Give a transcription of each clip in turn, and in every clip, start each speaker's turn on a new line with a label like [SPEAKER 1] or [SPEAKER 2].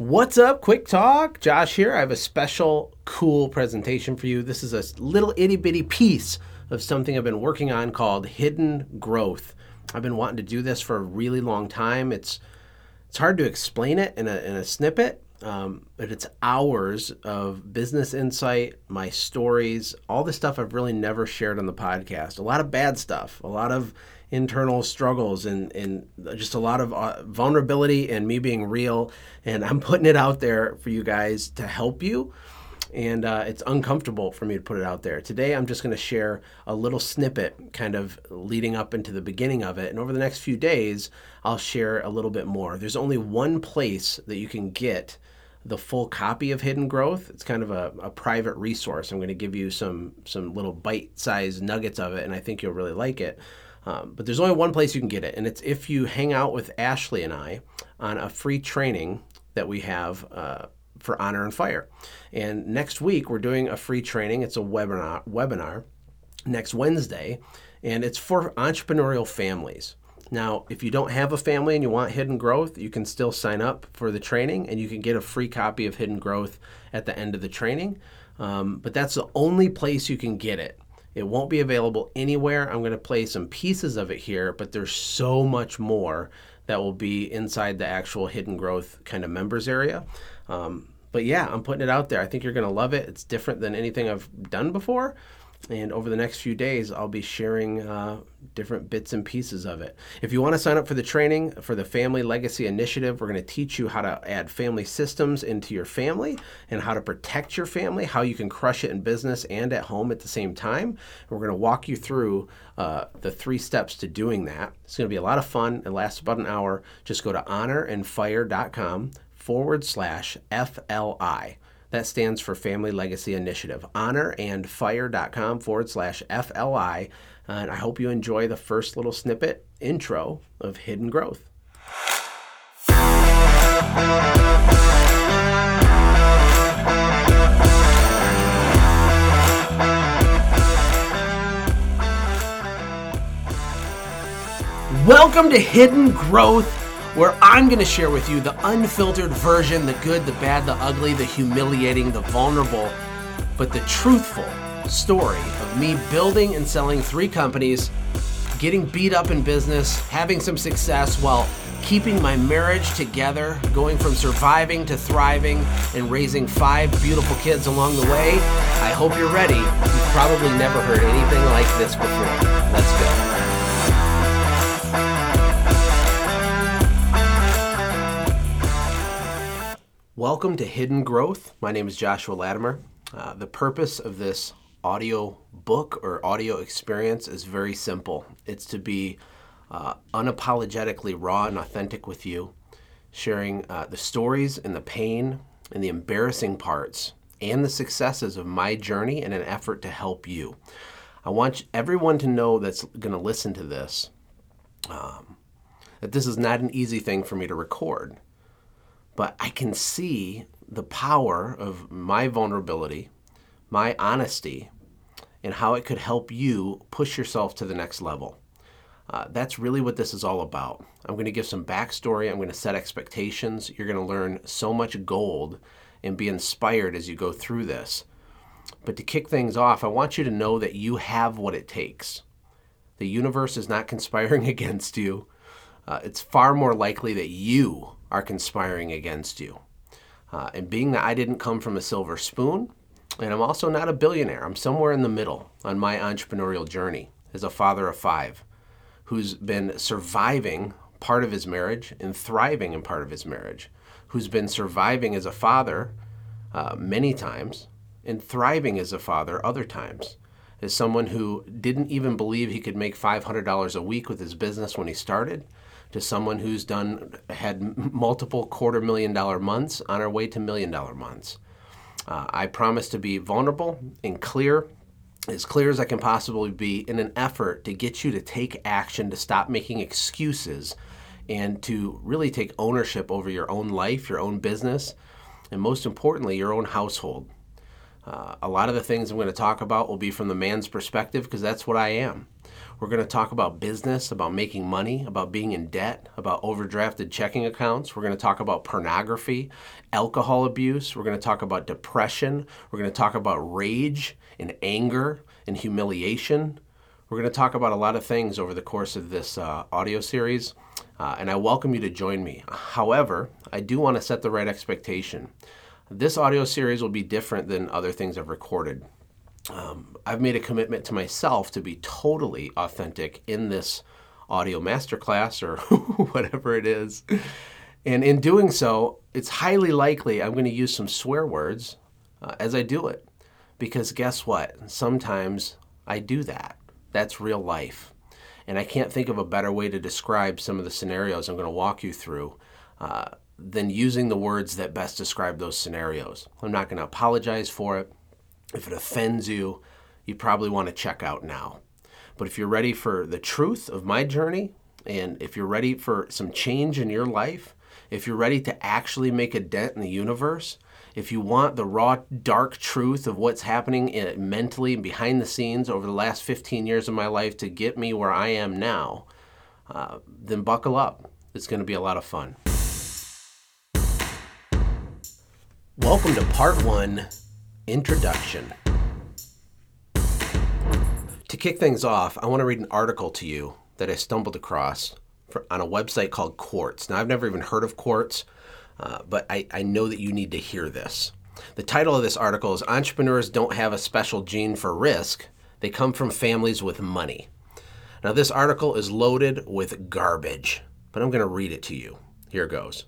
[SPEAKER 1] What's up, Quick Talk? Josh here. I have a special, cool presentation for you. This is a little itty bitty piece of something I've been working on called Hidden Growth. I've been wanting to do this for a really long time. It's it's hard to explain it in a, in a snippet, um, but it's hours of business insight, my stories, all the stuff I've really never shared on the podcast. A lot of bad stuff, a lot of internal struggles, and, and just a lot of uh, vulnerability and me being real. And I'm putting it out there for you guys to help you and uh, it's uncomfortable for me to put it out there. Today, I'm just going to share a little snippet, kind of leading up into the beginning of it. And over the next few days, I'll share a little bit more. There's only one place that you can get the full copy of Hidden Growth. It's kind of a, a private resource. I'm going to give you some some little bite-sized nuggets of it, and I think you'll really like it. Um, but there's only one place you can get it, and it's if you hang out with Ashley and I on a free training that we have. Uh, for Honor and Fire. And next week we're doing a free training. It's a webinar webinar next Wednesday, and it's for entrepreneurial families. Now, if you don't have a family and you want Hidden Growth, you can still sign up for the training and you can get a free copy of Hidden Growth at the end of the training. Um, but that's the only place you can get it. It won't be available anywhere. I'm going to play some pieces of it here, but there's so much more that will be inside the actual Hidden Growth kind of members area. Um, but yeah, I'm putting it out there. I think you're going to love it. It's different than anything I've done before. And over the next few days, I'll be sharing uh, different bits and pieces of it. If you want to sign up for the training for the Family Legacy Initiative, we're going to teach you how to add family systems into your family and how to protect your family, how you can crush it in business and at home at the same time. We're going to walk you through uh, the three steps to doing that. It's going to be a lot of fun. It lasts about an hour. Just go to honorandfire.com forward slash FLI. That stands for Family Legacy Initiative. Honorandfire.com forward slash FLI. And I hope you enjoy the first little snippet intro of Hidden Growth. Welcome to Hidden Growth where I'm going to share with you the unfiltered version the good, the bad, the ugly, the humiliating, the vulnerable, but the truthful story of me building and selling three companies, getting beat up in business, having some success while keeping my marriage together, going from surviving to thriving, and raising five beautiful kids along the way. I hope you're ready. You've probably never heard anything like this before. Let's go. Welcome to Hidden Growth. My name is Joshua Latimer. Uh, the purpose of this audio book or audio experience is very simple it's to be uh, unapologetically raw and authentic with you, sharing uh, the stories and the pain and the embarrassing parts and the successes of my journey in an effort to help you. I want everyone to know that's going to listen to this um, that this is not an easy thing for me to record but I can see the power of my vulnerability, my honesty, and how it could help you push yourself to the next level. Uh, that's really what this is all about. I'm going to give some backstory. I'm going to set expectations. You're going to learn so much gold and be inspired as you go through this. But to kick things off, I want you to know that you have what it takes. The universe is not conspiring against you. Uh, it's far more likely that you are conspiring against you. Uh, and being that I didn't come from a silver spoon, and I'm also not a billionaire, I'm somewhere in the middle on my entrepreneurial journey as a father of five who's been surviving part of his marriage and thriving in part of his marriage, who's been surviving as a father uh, many times and thriving as a father other times. As someone who didn't even believe he could make $500 a week with his business when he started, to someone who's done had multiple quarter million dollar months on our way to million dollar months. Uh, I promise to be vulnerable and clear, as clear as I can possibly be, in an effort to get you to take action, to stop making excuses, and to really take ownership over your own life, your own business, and most importantly, your own household. Uh, a lot of the things I'm going to talk about will be from the man's perspective because that's what I am. We're going to talk about business, about making money, about being in debt, about overdrafted checking accounts. We're going to talk about pornography, alcohol abuse. We're going to talk about depression. We're going to talk about rage and anger and humiliation. We're going to talk about a lot of things over the course of this uh, audio series, uh, and I welcome you to join me. However, I do want to set the right expectation. This audio series will be different than other things I've recorded um, I've made a commitment to myself to be totally authentic in this audio masterclass or whatever it is. And in doing so, it's highly likely I'm going to use some swear words uh, as I do it. Because guess what? Sometimes I do that. That's real life. And I can't think of a better way to describe some of the scenarios I'm going to walk you through uh, than using the words that best describe those scenarios. I'm not going to apologize for it. If it offends you, you probably want to check out now. But if you're ready for the truth of my journey, and if you're ready for some change in your life, if you're ready to actually make a dent in the universe, if you want the raw, dark truth of what's happening mentally and behind the scenes over the last 15 years of my life to get me where I am now, uh, then buckle up. It's going to be a lot of fun. Welcome to part one Introduction. To kick things off, I want to read an article to you that I stumbled across for, on a website called Quartz. Now, I've never even heard of Quartz, uh, but I, I know that you need to hear this. The title of this article is Entrepreneurs Don't Have a Special Gene for Risk, They Come from Families with Money. Now, this article is loaded with garbage, but I'm going to read it to you. Here goes.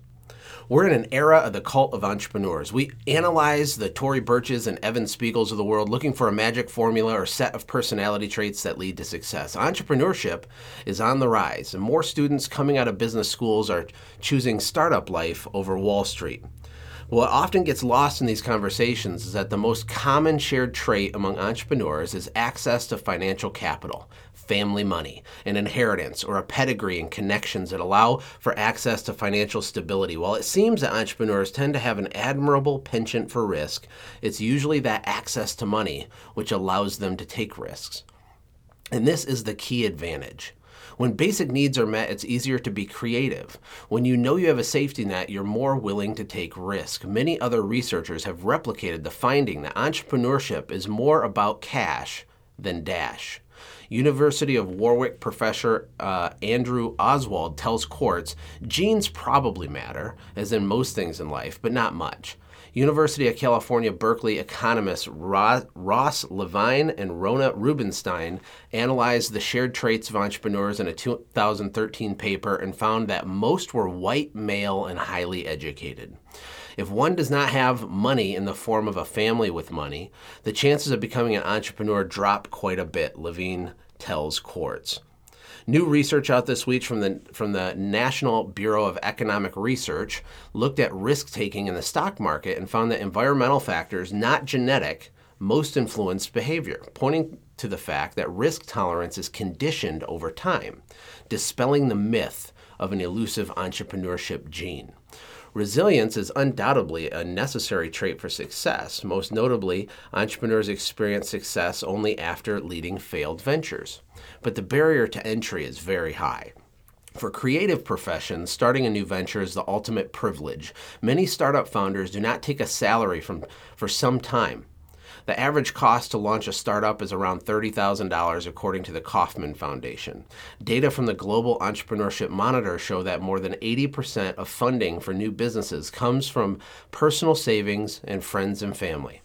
[SPEAKER 1] We're in an era of the cult of entrepreneurs. We analyze the Tory Burches and Evan Spiegels of the world looking for a magic formula or set of personality traits that lead to success. Entrepreneurship is on the rise, and more students coming out of business schools are choosing startup life over Wall Street. What often gets lost in these conversations is that the most common shared trait among entrepreneurs is access to financial capital family money, an inheritance, or a pedigree and connections that allow for access to financial stability. While it seems that entrepreneurs tend to have an admirable penchant for risk, it's usually that access to money which allows them to take risks. And this is the key advantage. When basic needs are met, it's easier to be creative. When you know you have a safety net, you're more willing to take risk. Many other researchers have replicated the finding that entrepreneurship is more about cash than dash. University of Warwick professor uh, Andrew Oswald tells Quartz genes probably matter, as in most things in life, but not much. University of California, Berkeley economists Ross Levine and Yona Rubinstein analyzed the shared traits of entrepreneurs in a 2013 paper and found that most were white, male, and highly educated. If one does not have money in the form of a family with money, the chances of becoming an entrepreneur drop quite a bit, Levine tells Quartz. New research out this week from the, from the National Bureau of Economic Research looked at risk taking in the stock market and found that environmental factors, not genetic, most influence behavior, pointing to the fact that risk tolerance is conditioned over time, dispelling the myth of an elusive entrepreneurship gene. Resilience is undoubtedly a necessary trait for success. Most notably, entrepreneurs experience success only after leading failed ventures. But the barrier to entry is very high. For creative professions, starting a new venture is the ultimate privilege. Many startup founders do not take a salary from, for some time. The average cost to launch a startup is around $30,000 according to the Kauffman Foundation. Data from the Global Entrepreneurship Monitor show that more than 80% of funding for new businesses comes from personal savings and friends and family.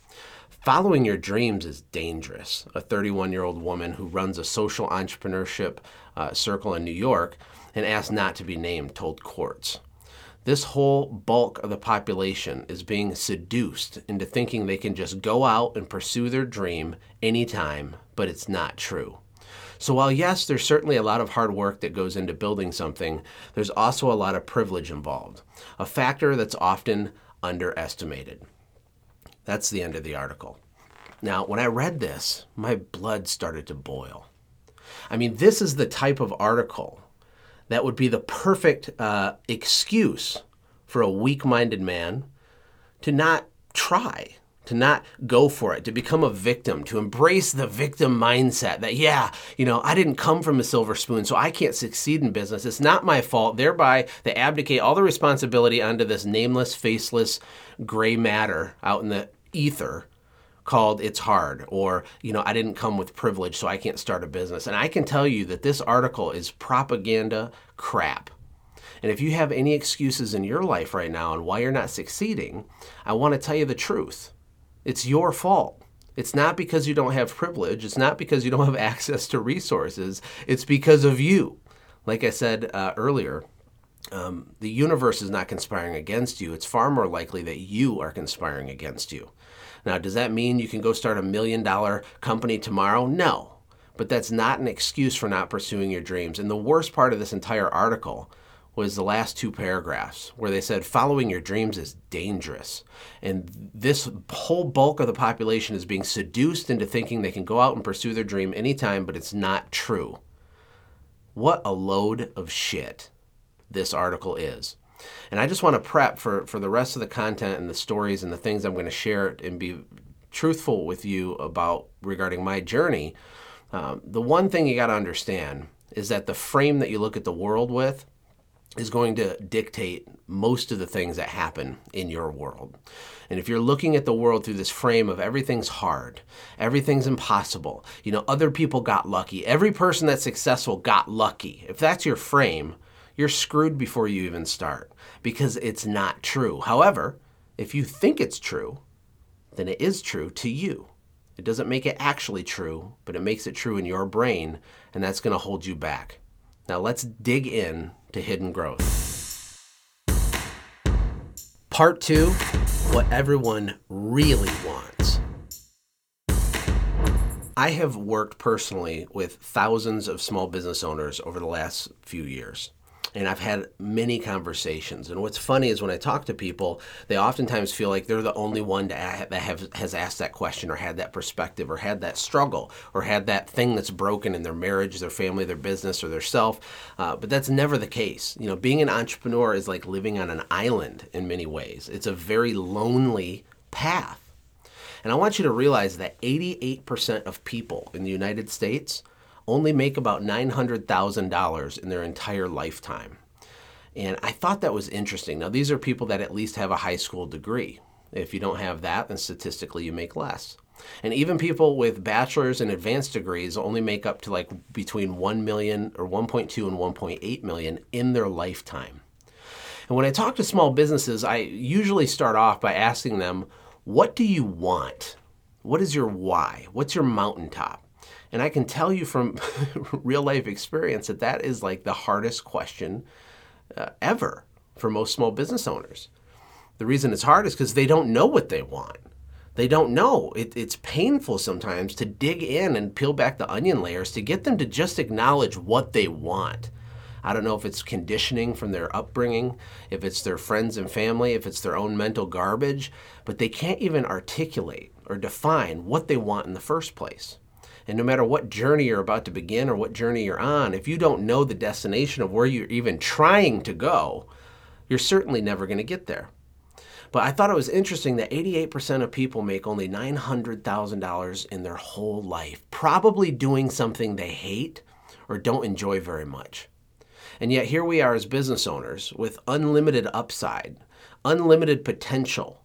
[SPEAKER 1] Following your dreams is dangerous. A 31 year old woman who runs a social entrepreneurship uh, circle in New York and asked not to be named told Quartz. This whole bulk of the population is being seduced into thinking they can just go out and pursue their dream anytime, but it's not true. So, while yes, there's certainly a lot of hard work that goes into building something, there's also a lot of privilege involved, a factor that's often underestimated. That's the end of the article. Now, when I read this, my blood started to boil. I mean, this is the type of article that would be the perfect uh, excuse for a weak minded man to not try, to not go for it, to become a victim, to embrace the victim mindset that, yeah, you know, I didn't come from a silver spoon, so I can't succeed in business. It's not my fault. Thereby, they abdicate all the responsibility onto this nameless, faceless, gray matter out in the ether called It's Hard, or, you know, I didn't come with privilege, so I can't start a business. And I can tell you that this article is propaganda crap. And if you have any excuses in your life right now on why you're not succeeding, I want to tell you the truth. It's your fault. It's not because you don't have privilege. It's not because you don't have access to resources. It's because of you. Like I said uh, earlier, um, the universe is not conspiring against you. It's far more likely that you are conspiring against you. Now, does that mean you can go start a million dollar company tomorrow? No. But that's not an excuse for not pursuing your dreams. And the worst part of this entire article was the last two paragraphs where they said following your dreams is dangerous. And this whole bulk of the population is being seduced into thinking they can go out and pursue their dream anytime, but it's not true. What a load of shit this article is. And I just want to prep for, for the rest of the content and the stories and the things I'm going to share and be truthful with you about regarding my journey. Um, the one thing you got to understand is that the frame that you look at the world with is going to dictate most of the things that happen in your world. And if you're looking at the world through this frame of everything's hard, everything's impossible, you know, other people got lucky, every person that's successful got lucky. If that's your frame, you're screwed before you even start because it's not true. However, if you think it's true, then it is true to you. It doesn't make it actually true, but it makes it true in your brain, and that's going to hold you back. Now let's dig in to hidden growth. Part two what everyone really wants. I have worked personally with thousands of small business owners over the last few years and I've had many conversations. And what's funny is when I talk to people, they oftentimes feel like they're the only one that have, has asked that question or had that perspective or had that struggle or had that thing that's broken in their marriage, their family, their business, or their self. Uh, but that's never the case. You know, being an entrepreneur is like living on an island in many ways. It's a very lonely path. And I want you to realize that 88% of people in the United States only make about $900,000 in their entire lifetime. And I thought that was interesting. Now, these are people that at least have a high school degree. If you don't have that, then statistically you make less. And even people with bachelor's and advanced degrees only make up to like between 1 million or 1.2 and 1.8 million in their lifetime. And when I talk to small businesses, I usually start off by asking them, What do you want? What is your why? What's your mountaintop? And I can tell you from real life experience that that is like the hardest question uh, ever for most small business owners. The reason it's hard is because they don't know what they want. They don't know. It, it's painful sometimes to dig in and peel back the onion layers to get them to just acknowledge what they want. I don't know if it's conditioning from their upbringing, if it's their friends and family, if it's their own mental garbage, but they can't even articulate or define what they want in the first place. And no matter what journey you're about to begin or what journey you're on, if you don't know the destination of where you're even trying to go, you're certainly never going to get there. But I thought it was interesting that 88% of people make only $900,000 in their whole life, probably doing something they hate or don't enjoy very much. And yet here we are as business owners with unlimited upside, unlimited potential,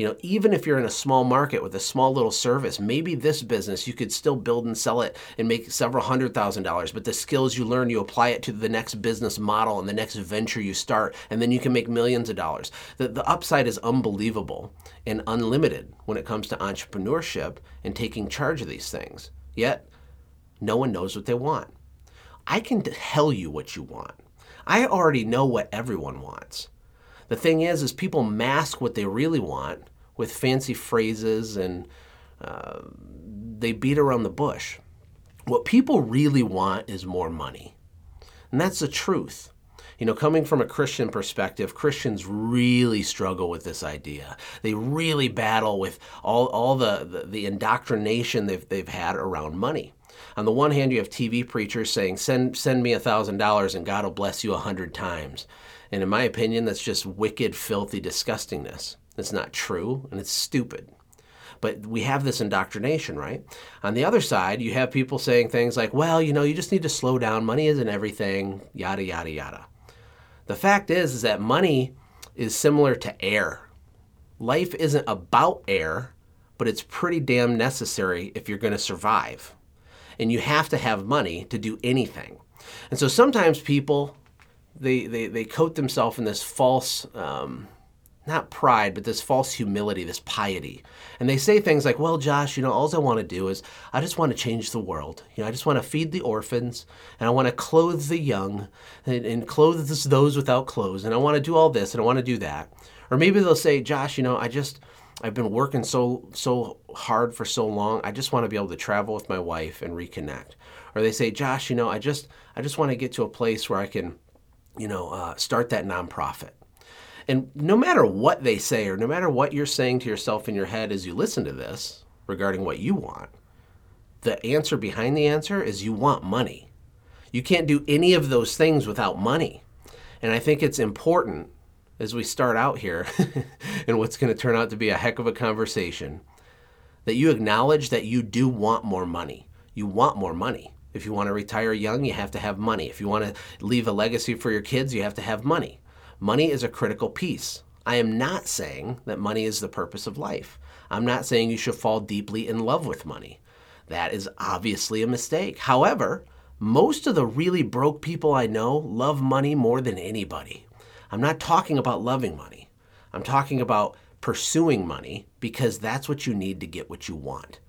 [SPEAKER 1] you know, even if you're in a small market with a small little service, maybe this business you could still build and sell it and make several hundred thousand dollars. But the skills you learn, you apply it to the next business model and the next venture you start, and then you can make millions of dollars. The, the upside is unbelievable and unlimited when it comes to entrepreneurship and taking charge of these things. Yet, no one knows what they want. I can tell you what you want. I already know what everyone wants. The thing is, is people mask what they really want with fancy phrases and uh, they beat around the bush. What people really want is more money. And that's the truth. You know, coming from a Christian perspective, Christians really struggle with this idea. They really battle with all, all the, the, the indoctrination they've, they've had around money. On the one hand, you have TV preachers saying, send, send me $1,000 and God will bless you a hundred times. And in my opinion, that's just wicked, filthy disgustingness. It's not true and it's stupid. But we have this indoctrination, right? On the other side, you have people saying things like, well, you know, you just need to slow down. Money isn't everything, yada, yada, yada. The fact is, is that money is similar to air. Life isn't about air, but it's pretty damn necessary if you're going to survive. And you have to have money to do anything. And so sometimes people, they, they, they coat themselves in this false, um, not pride, but this false humility, this piety. And they say things like, well, Josh, you know, all I want to do is I just want to change the world. You know, I just want to feed the orphans and I want to clothe the young and, and clothe those without clothes. And I want to do all this and I want to do that. Or maybe they'll say, Josh, you know, I just, I've been working so, so hard for so long. I just want to be able to travel with my wife and reconnect. Or they say, Josh, you know, I just, I just want to get to a place where I can, you know, uh, start that nonprofit and no matter what they say, or no matter what you're saying to yourself in your head as you listen to this regarding what you want, the answer behind the answer is you want money. You can't do any of those things without money. And I think it's important as we start out here, and what's going to turn out to be a heck of a conversation, that you acknowledge that you do want more money. You want more money. If you want to retire young, you have to have money. If you want to leave a legacy for your kids, you have to have money. Money is a critical piece. I am not saying that money is the purpose of life. I'm not saying you should fall deeply in love with money. That is obviously a mistake. However, most of the really broke people I know love money more than anybody. I'm not talking about loving money. I'm talking about pursuing money because that's what you need to get what you want.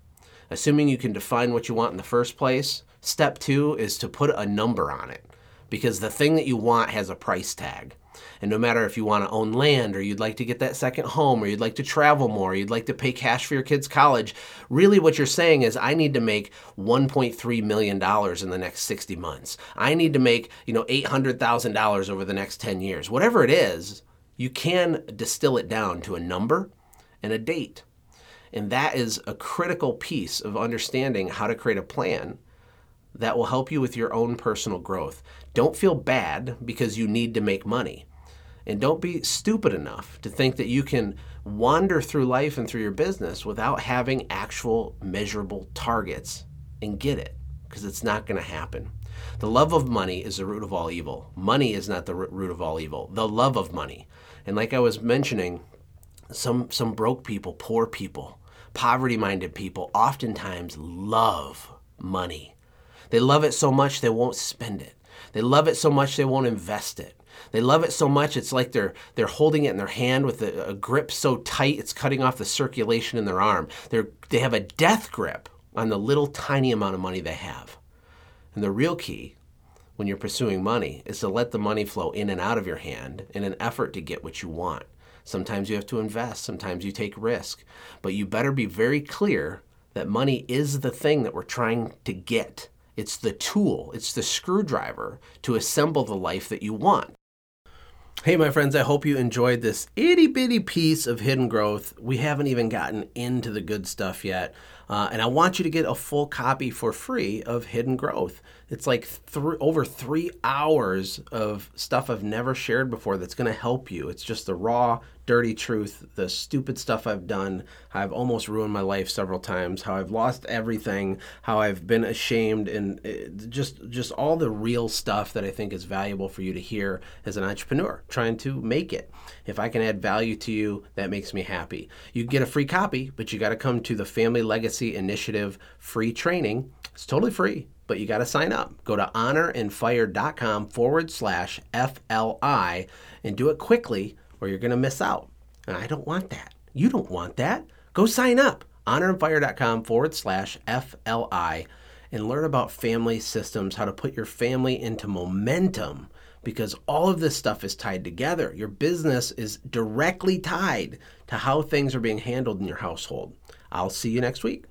[SPEAKER 1] Assuming you can define what you want in the first place, step two is to put a number on it because the thing that you want has a price tag. And no matter if you want to own land or you'd like to get that second home or you'd like to travel more, you'd like to pay cash for your kids' college, really what you're saying is I need to make $1.3 million in the next 60 months. I need to make, you know, $800,000 over the next 10 years. Whatever it is, you can distill it down to a number and a date. And that is a critical piece of understanding how to create a plan that will help you with your own personal growth. Don't feel bad because you need to make money. And don't be stupid enough to think that you can wander through life and through your business without having actual measurable targets and get it, because it's not going to happen. The love of money is the root of all evil. Money is not the root of all evil. The love of money. And like I was mentioning, some some broke people, poor people, poverty-minded people oftentimes love money. They love it so much they won't spend it. They love it so much they won't invest it. They love it so much it's like they're they're holding it in their hand with a, a grip so tight it's cutting off the circulation in their arm. They're they have a death grip on the little tiny amount of money they have. And the real key when you're pursuing money is to let the money flow in and out of your hand in an effort to get what you want. Sometimes you have to invest, sometimes you take risk, but you better be very clear that money is the thing that we're trying to get. It's the tool, it's the screwdriver to assemble the life that you want. Hey, my friends, I hope you enjoyed this itty bitty piece of hidden growth. We haven't even gotten into the good stuff yet. Uh, and I want you to get a full copy for free of Hidden Growth. It's like th- over three hours of stuff I've never shared before that's going to help you. It's just the raw, dirty truth, the stupid stuff I've done, I've almost ruined my life several times, how I've lost everything, how I've been ashamed, and uh, just just all the real stuff that I think is valuable for you to hear as an entrepreneur trying to make it. If I can add value to you, that makes me happy. You get a free copy, but you got to come to the Family Legacy Initiative free training. It's totally free but you got to sign up. Go to honorandfire.com forward slash FLI and do it quickly or you're going to miss out. And I don't want that. You don't want that. Go sign up. Honorandfire.com forward slash FLI and learn about family systems, how to put your family into momentum because all of this stuff is tied together. Your business is directly tied to how things are being handled in your household. I'll see you next week.